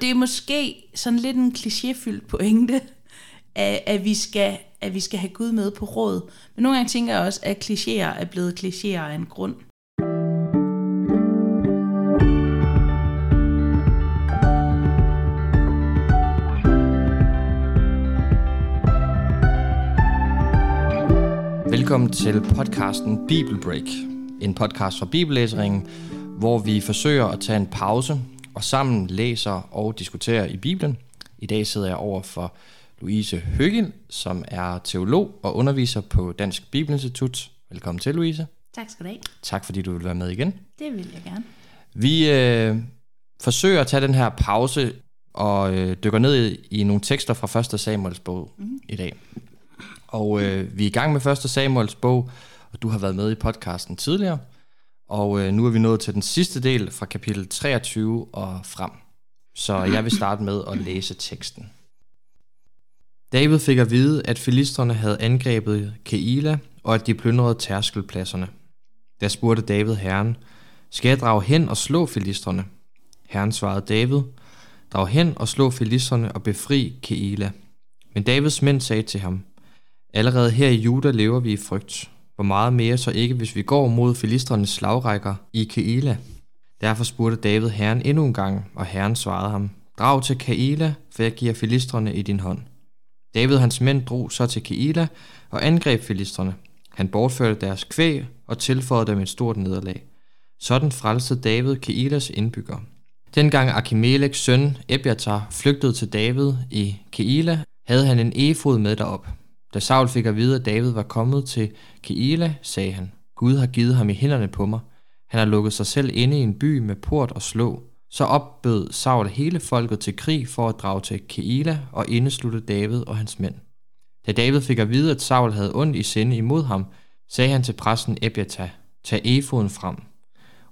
Det er måske sådan lidt en klichéfyldt pointe, at, at, vi skal, at vi skal have Gud med på råd. Men nogle gange tænker jeg også, at klichéer er blevet klichéer af en grund. Velkommen til podcasten Bibelbreak. En podcast fra Bibellæseringen, hvor vi forsøger at tage en pause og sammen læser og diskuterer i Bibelen. I dag sidder jeg over for Louise Høgel, som er teolog og underviser på Dansk Bibelinstitut. Velkommen til, Louise. Tak skal du have. Tak fordi du vil være med igen. Det vil jeg gerne. Vi øh, forsøger at tage den her pause og øh, dykker ned i, nogle tekster fra 1. Samuels bog mm. i dag. Og øh, vi er i gang med 1. Samuels bog, og du har været med i podcasten tidligere. Og øh, nu er vi nået til den sidste del fra kapitel 23 og frem. Så jeg vil starte med at læse teksten. David fik at vide, at filisterne havde angrebet Keila, og at de plyndrede tærskelpladserne. Der spurgte David herren, skal jeg drage hen og slå filisterne? Herren svarede David, drag hen og slå filisterne og befri Keila. Men Davids mænd sagde til ham, allerede her i Juda lever vi i frygt. Hvor meget mere så ikke, hvis vi går mod filistrenes slagrækker i Keila? Derfor spurgte David herren endnu en gang, og herren svarede ham, Drag til Keila, for jeg giver filistrene i din hånd. David og hans mænd drog så til Keila og angreb filistrene. Han bortførte deres kvæg og tilføjede dem et stort nederlag. Sådan frelsede David Keilas indbyggere. Dengang Akimeleks søn Ebiatar flygtede til David i Keila, havde han en efod med derop. Da Saul fik at vide, at David var kommet til Keila, sagde han, Gud har givet ham i hænderne på mig. Han har lukket sig selv inde i en by med port og slå. Så opbød Saul hele folket til krig for at drage til Keila og indeslutte David og hans mænd. Da David fik at vide, at Saul havde ondt i sinde imod ham, sagde han til præsten Ebiata, tag efoden frem.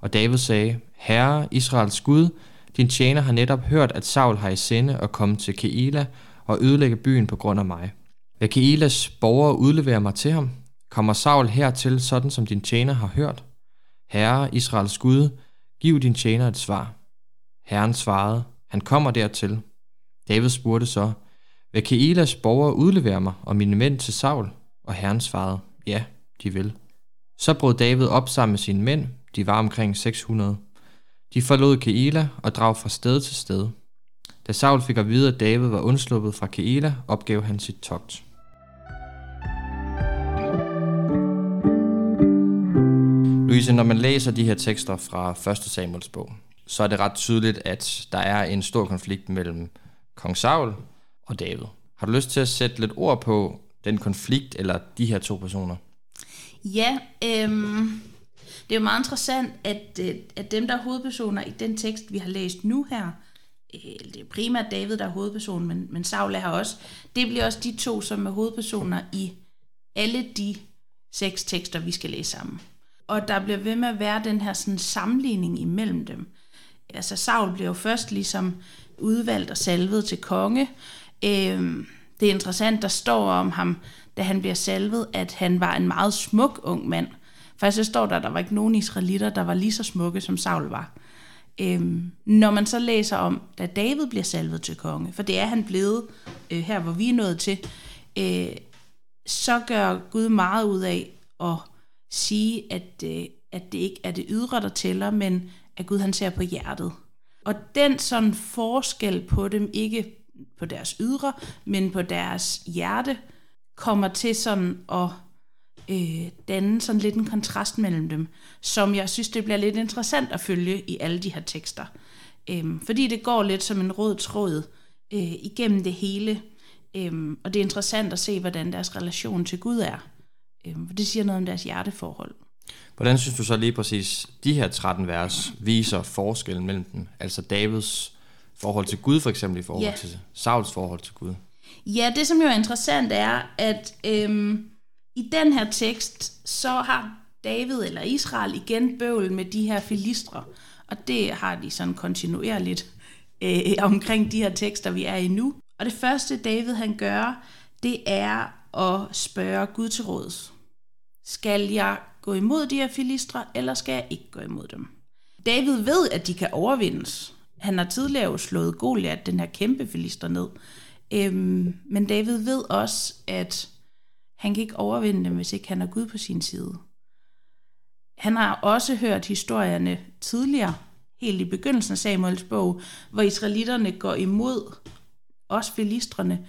Og David sagde, Herre, Israels Gud, din tjener har netop hørt, at Saul har i sinde at komme til Keila og ødelægge byen på grund af mig. Da Keilas borgere udleverer mig til ham? Kommer Saul hertil, sådan som din tjener har hørt? Herre, Israels Gud, giv din tjener et svar. Herren svarede, han kommer dertil. David spurgte så, vil Keilas borgere udlevere mig og mine mænd til Saul? Og herren svarede, ja, de vil. Så brød David op sammen med sine mænd, de var omkring 600. De forlod Keila og drog fra sted til sted. Da Saul fik at vide, at David var undsluppet fra Keila, opgav han sit togt. Louise, når man læser de her tekster fra 1. Samuels bog, så er det ret tydeligt, at der er en stor konflikt mellem kong Saul og David. Har du lyst til at sætte lidt ord på den konflikt, eller de her to personer? Ja, øhm, det er jo meget interessant, at, øh, at dem, der er hovedpersoner i den tekst, vi har læst nu her, øh, det er primært David, der er hovedpersonen, men, men Saul er her også, det bliver også de to, som er hovedpersoner i alle de seks tekster, vi skal læse sammen. Og der bliver ved med at være den her sådan, sammenligning imellem dem. Altså Saul bliver jo først ligesom udvalgt og salvet til konge. Øhm, det er interessant, der står om ham, da han bliver salvet, at han var en meget smuk ung mand. Faktisk så står der, at der var ikke nogen israelitter, der var lige så smukke, som Saul var. Øhm, når man så læser om, da David bliver salvet til konge, for det er han blevet øh, her, hvor vi er nået til, øh, så gør Gud meget ud af at sige, at, øh, at det ikke er det ydre, der tæller, men at Gud han ser på hjertet. Og den sådan forskel på dem, ikke på deres ydre, men på deres hjerte, kommer til sådan at øh, danne sådan lidt en kontrast mellem dem, som jeg synes, det bliver lidt interessant at følge i alle de her tekster. Øh, fordi det går lidt som en rød tråd øh, igennem det hele, øh, og det er interessant at se, hvordan deres relation til Gud er. Øh, det siger noget om deres hjerteforhold. Hvordan synes du så lige præcis, de her 13 vers viser forskellen mellem dem? Altså Davids forhold til Gud for eksempel i forhold ja. til Sauls forhold til Gud. Ja, det som jo er interessant er, at øhm, i den her tekst, så har David eller Israel igen bøvl med de her filistre. Og det har de sådan kontinuerligt øh, omkring de her tekster, vi er i nu. Og det første David han gør, det er at spørge Gud til råds. Skal jeg gå imod de her filistre, eller skal jeg ikke gå imod dem? David ved, at de kan overvindes. han har tidligere jo slået Goliath, den her kæmpe filister, ned. Øhm, men David ved også, at han kan ikke overvinde dem, hvis ikke han har Gud på sin side. Han har også hørt historierne tidligere, helt i begyndelsen af Samuels bog, hvor israelitterne går imod også filistrene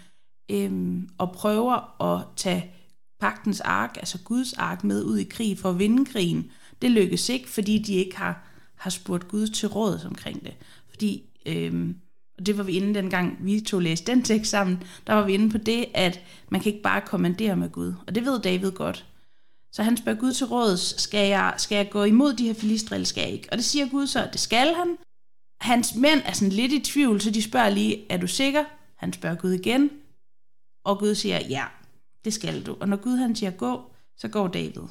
øhm, og prøver at tage pagtens ark, altså Guds ark, med ud i krig for at vinde krigen. Det lykkes ikke, fordi de ikke har, har spurgt Gud til råd omkring det. Fordi, øhm, og det var vi inde dengang, vi to læste den tekst sammen, der var vi inde på det, at man kan ikke bare kommandere med Gud. Og det ved David godt. Så han spørger Gud til råds, skal jeg, skal jeg gå imod de her filistre, eller skal jeg ikke? Og det siger Gud så, at det skal han. Hans mænd er sådan lidt i tvivl, så de spørger lige, er du sikker? Han spørger Gud igen, og Gud siger, ja, det skal du. Og når Gud han siger gå, så går David.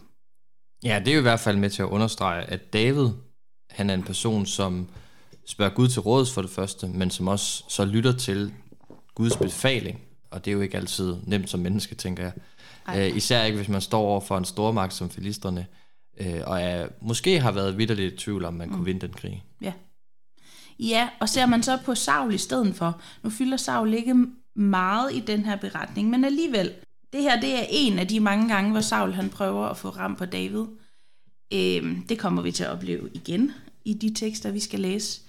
Ja, det er jo i hvert fald med til at understrege, at David, han er en person, som spørger Gud til råds for det første, men som også så lytter til Guds befaling. Og det er jo ikke altid nemt som menneske, tænker jeg. Øh, især ikke, hvis man står over for en stormagt som filisterne, øh, og er, måske har været vidderligt i tvivl om, man mm. kunne vinde den krig. Ja. Ja, og ser man så på Saul i stedet for, nu fylder Saul ikke meget i den her beretning, men alligevel, det her det er en af de mange gange, hvor Saul han prøver at få ram på David. Øhm, det kommer vi til at opleve igen i de tekster, vi skal læse.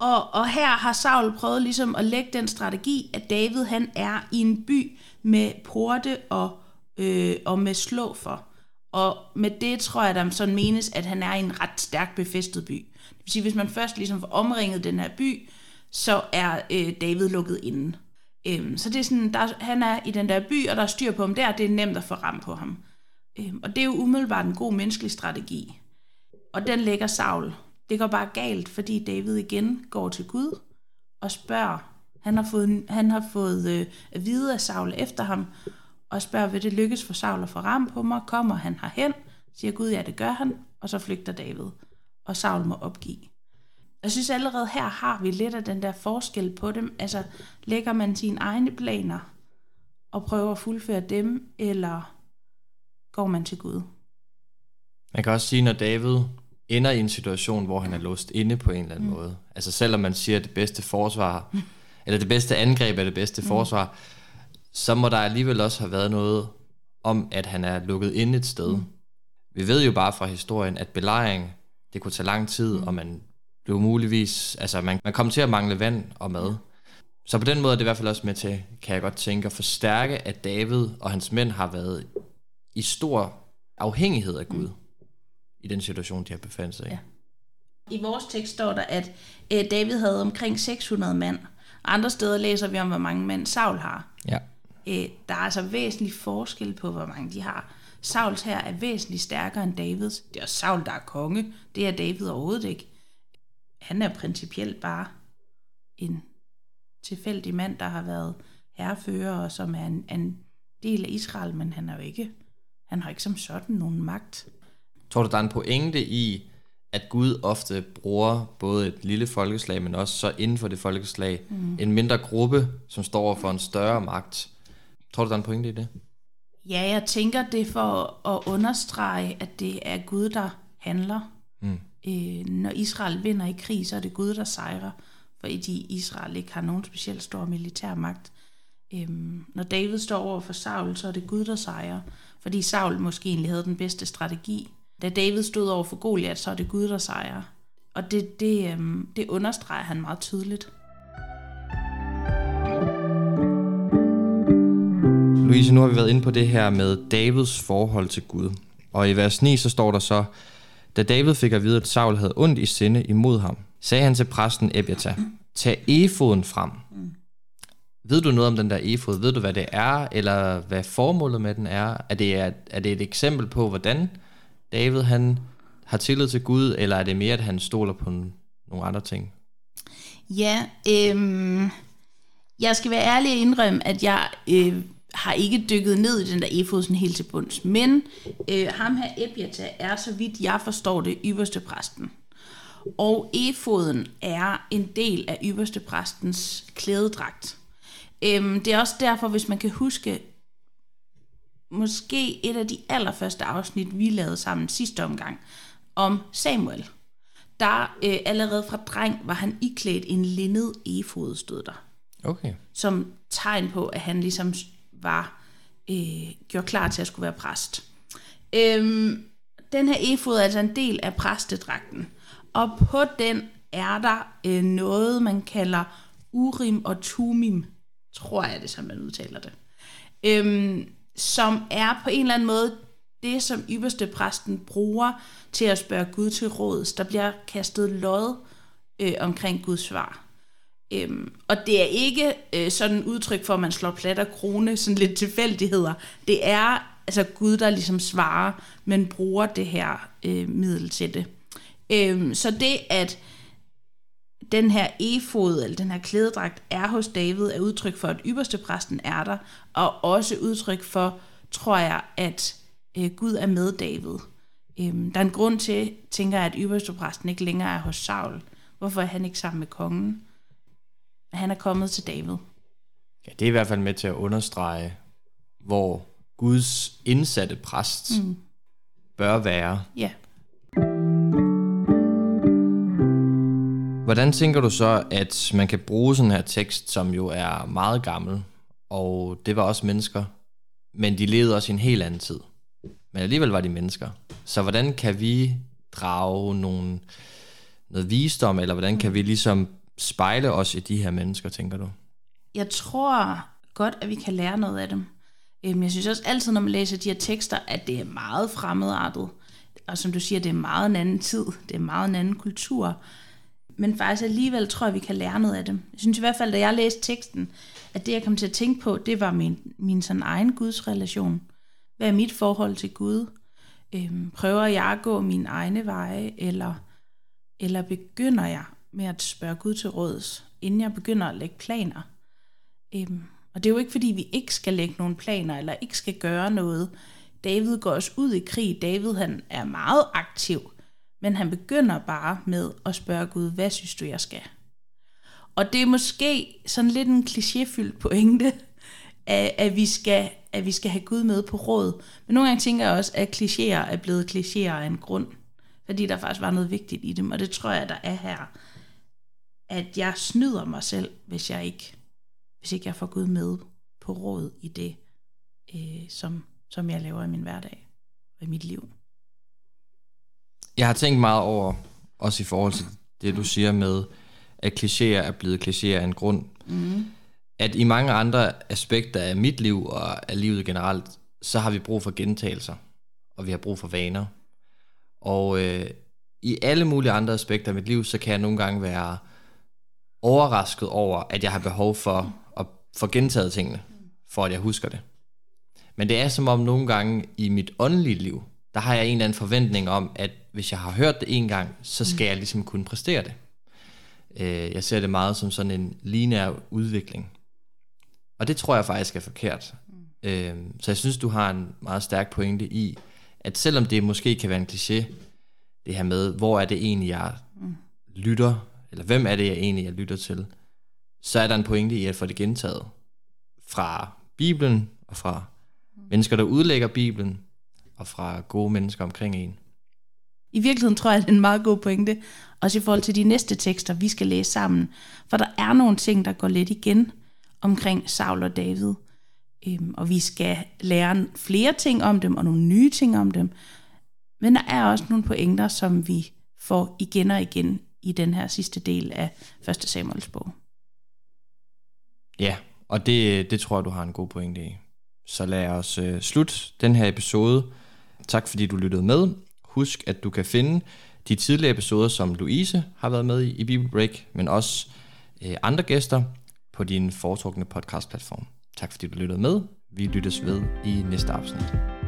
Og, og her har Saul prøvet ligesom at lægge den strategi, at David han er i en by med porte og, øh, og med slå for. Og med det tror jeg, der sådan menes, at han er i en ret stærk befæstet by. Det vil sige, hvis man først ligesom får omringet den her by, så er øh, David lukket inden. Øhm, så det er sådan, der, han er i den der by, og der er styr på ham der, det er nemt at få ram på ham. Øhm, og det er jo umiddelbart en god menneskelig strategi. Og den lægger Saul. Det går bare galt, fordi David igen går til Gud og spørger. Han har fået, han har fået øh, at vide af Saul efter ham, og spørger, vil det lykkes for Saul at få ram på mig? Kommer han herhen? Siger Gud, ja, det gør han. Og så flygter David, og Saul må opgive. Jeg synes allerede her har vi lidt af den der forskel på dem. Altså, lægger man sine egne planer og prøver at fuldføre dem, eller går man til Gud? Man kan også sige, når David ender i en situation, hvor han er låst inde på en eller anden mm. måde. Altså selvom man siger, at det bedste forsvar, mm. eller det bedste angreb er det bedste mm. forsvar, så må der alligevel også have været noget om, at han er lukket inde et sted. Mm. Vi ved jo bare fra historien, at belejring, det kunne tage lang tid, mm. og man blev muligvis, altså man, man kom til at mangle vand og mad. Så på den måde er det i hvert fald også med til, kan jeg godt tænke, at forstærke, at David og hans mænd har været i stor afhængighed af Gud mm. i den situation, de har befandt sig i. Ja. I vores tekst står der, at øh, David havde omkring 600 mand. Andre steder læser vi om, hvor mange mænd Saul har. Ja. Øh, der er altså væsentlig forskel på, hvor mange de har. Sauls her er væsentligt stærkere end Davids. Det er Saul, der er konge. Det er David overhovedet ikke han er principielt bare en tilfældig mand, der har været herrefører, og som er en, en del af Israel, men han er jo ikke, han har ikke som sådan nogen magt. Tror du, der er en pointe i, at Gud ofte bruger både et lille folkeslag, men også så inden for det folkeslag, mm. en mindre gruppe, som står for en større magt. Tror du, der er en pointe i det? Ja, jeg tænker det for at understrege, at det er Gud, der handler. Øh, når Israel vinder i krig, så er det Gud, der sejrer, fordi Israel ikke har nogen specielt stor militær magt. Øh, når David står over for Saul, så er det Gud, der sejrer, fordi Saul måske egentlig havde den bedste strategi. Da David stod over for Goliath, så er det Gud, der sejrer. Og det, det, øh, det understreger han meget tydeligt. Louise, nu har vi været inde på det her med Davids forhold til Gud. Og i vers 9, så står der så, da David fik at vide, at Saul havde ondt i sinde imod ham, sagde han til præsten Ebiata, tag efoden frem. Ved du noget om den der efod? Ved du, hvad det er, eller hvad formålet med den er? Er det, er, er det et eksempel på, hvordan David han har tillid til Gud, eller er det mere, at han stoler på nogle andre ting? Ja, øhm, jeg skal være ærlig og indrømme, at jeg øh, har ikke dykket ned i den der efod sådan helt til bunds. Men øh, ham her Ebiata er, så vidt jeg forstår det, ypperste præsten. Og efoden er en del af ypperste præstens klædedragt. Øhm, det er også derfor, hvis man kan huske, måske et af de allerførste afsnit, vi lavede sammen sidste omgang, om Samuel. der øh, allerede fra dreng var han iklædt en lindet efod, stod der. Okay. Som tegn på, at han ligesom var øh, gjort klar til at skulle være præst. Øhm, den her efod er altså en del af præstedragten. Og på den er der øh, noget, man kalder urim og tumim, tror jeg det, som man udtaler det. Øhm, som er på en eller anden måde det, som ypperste præsten bruger til at spørge Gud til råds. Der bliver kastet lod øh, omkring Guds svar. Øhm, og det er ikke øh, sådan et udtryk for, at man slår plat og krone, sådan lidt tilfældigheder. Det er altså Gud, der ligesom svarer, men bruger det her øh, middel til det. Øhm, så det, at den her efod, eller den her klædedragt, er hos David, er udtryk for, at ypperste præsten er der, og også udtryk for, tror jeg, at øh, Gud er med David. Øhm, der er en grund til, tænker jeg, at ypperste præsten ikke længere er hos Saul. Hvorfor er han ikke sammen med kongen? Han er kommet til David. Ja, det er i hvert fald med til at understrege, hvor Guds indsatte præst mm. bør være. Ja. Hvordan tænker du så, at man kan bruge sådan her tekst, som jo er meget gammel, og det var også mennesker, men de levede også i en helt anden tid. Men alligevel var de mennesker. Så hvordan kan vi drage nogle, noget visdom, eller hvordan kan vi ligesom spejle os i de her mennesker, tænker du? Jeg tror godt, at vi kan lære noget af dem. Øhm, jeg synes også altid, når man læser de her tekster, at det er meget fremmedartet. Og som du siger, det er meget en anden tid, det er meget en anden kultur. Men faktisk alligevel tror jeg, vi kan lære noget af dem. Jeg synes i hvert fald, da jeg læste teksten, at det jeg kom til at tænke på, det var min, min sådan egen gudsrelation. Hvad er mit forhold til Gud? Øhm, prøver jeg at gå mine egne veje, eller, eller begynder jeg med at spørge Gud til råds, inden jeg begynder at lægge planer? Øhm, og det er jo ikke, fordi vi ikke skal lægge nogle planer, eller ikke skal gøre noget. David går også ud i krig. David han er meget aktiv, men han begynder bare med at spørge Gud, hvad synes du, jeg skal? Og det er måske sådan lidt en klichéfyldt pointe, at, at, vi skal, at vi skal have Gud med på råd. Men nogle gange tænker jeg også, at klichéer er blevet klichéer af en grund. Fordi der faktisk var noget vigtigt i dem, og det tror jeg, der er her. At jeg snyder mig selv, hvis jeg ikke hvis ikke jeg får Gud med på råd i det, øh, som, som jeg laver i min hverdag og i mit liv. Jeg har tænkt meget over, også i forhold til det, du siger med, at klichéer er blevet klichéer af en grund. Mm. At i mange andre aspekter af mit liv og af livet generelt, så har vi brug for gentagelser, og vi har brug for vaner. Og øh, i alle mulige andre aspekter af mit liv, så kan jeg nogle gange være overrasket over, at jeg har behov for få gentaget tingene, for at jeg husker det. Men det er som om nogle gange i mit åndelige liv, der har jeg en eller anden forventning om, at hvis jeg har hørt det en gang, så skal jeg ligesom kunne præstere det. Øh, jeg ser det meget som sådan en lineær udvikling. Og det tror jeg faktisk er forkert. Øh, så jeg synes, du har en meget stærk pointe i, at selvom det måske kan være en kliché, det her med, hvor er det egentlig, jeg lytter, eller hvem er det jeg egentlig, jeg lytter til, så er der en pointe i at få det gentaget fra Bibelen og fra mennesker, der udlægger Bibelen og fra gode mennesker omkring en. I virkeligheden tror jeg, det er en meget god pointe, også i forhold til de næste tekster, vi skal læse sammen. For der er nogle ting, der går lidt igen omkring Saul og David. Øhm, og vi skal lære flere ting om dem, og nogle nye ting om dem. Men der er også nogle pointer, som vi får igen og igen i den her sidste del af 1. Samuels bog. Ja, og det, det tror jeg, du har en god pointe i. Så lad os øh, slutte den her episode. Tak fordi du lyttede med. Husk, at du kan finde de tidligere episoder, som Louise har været med i, i Bible Break, men også øh, andre gæster på din foretrukne podcast-platform. Tak fordi du lyttede med. Vi lyttes ved i næste afsnit.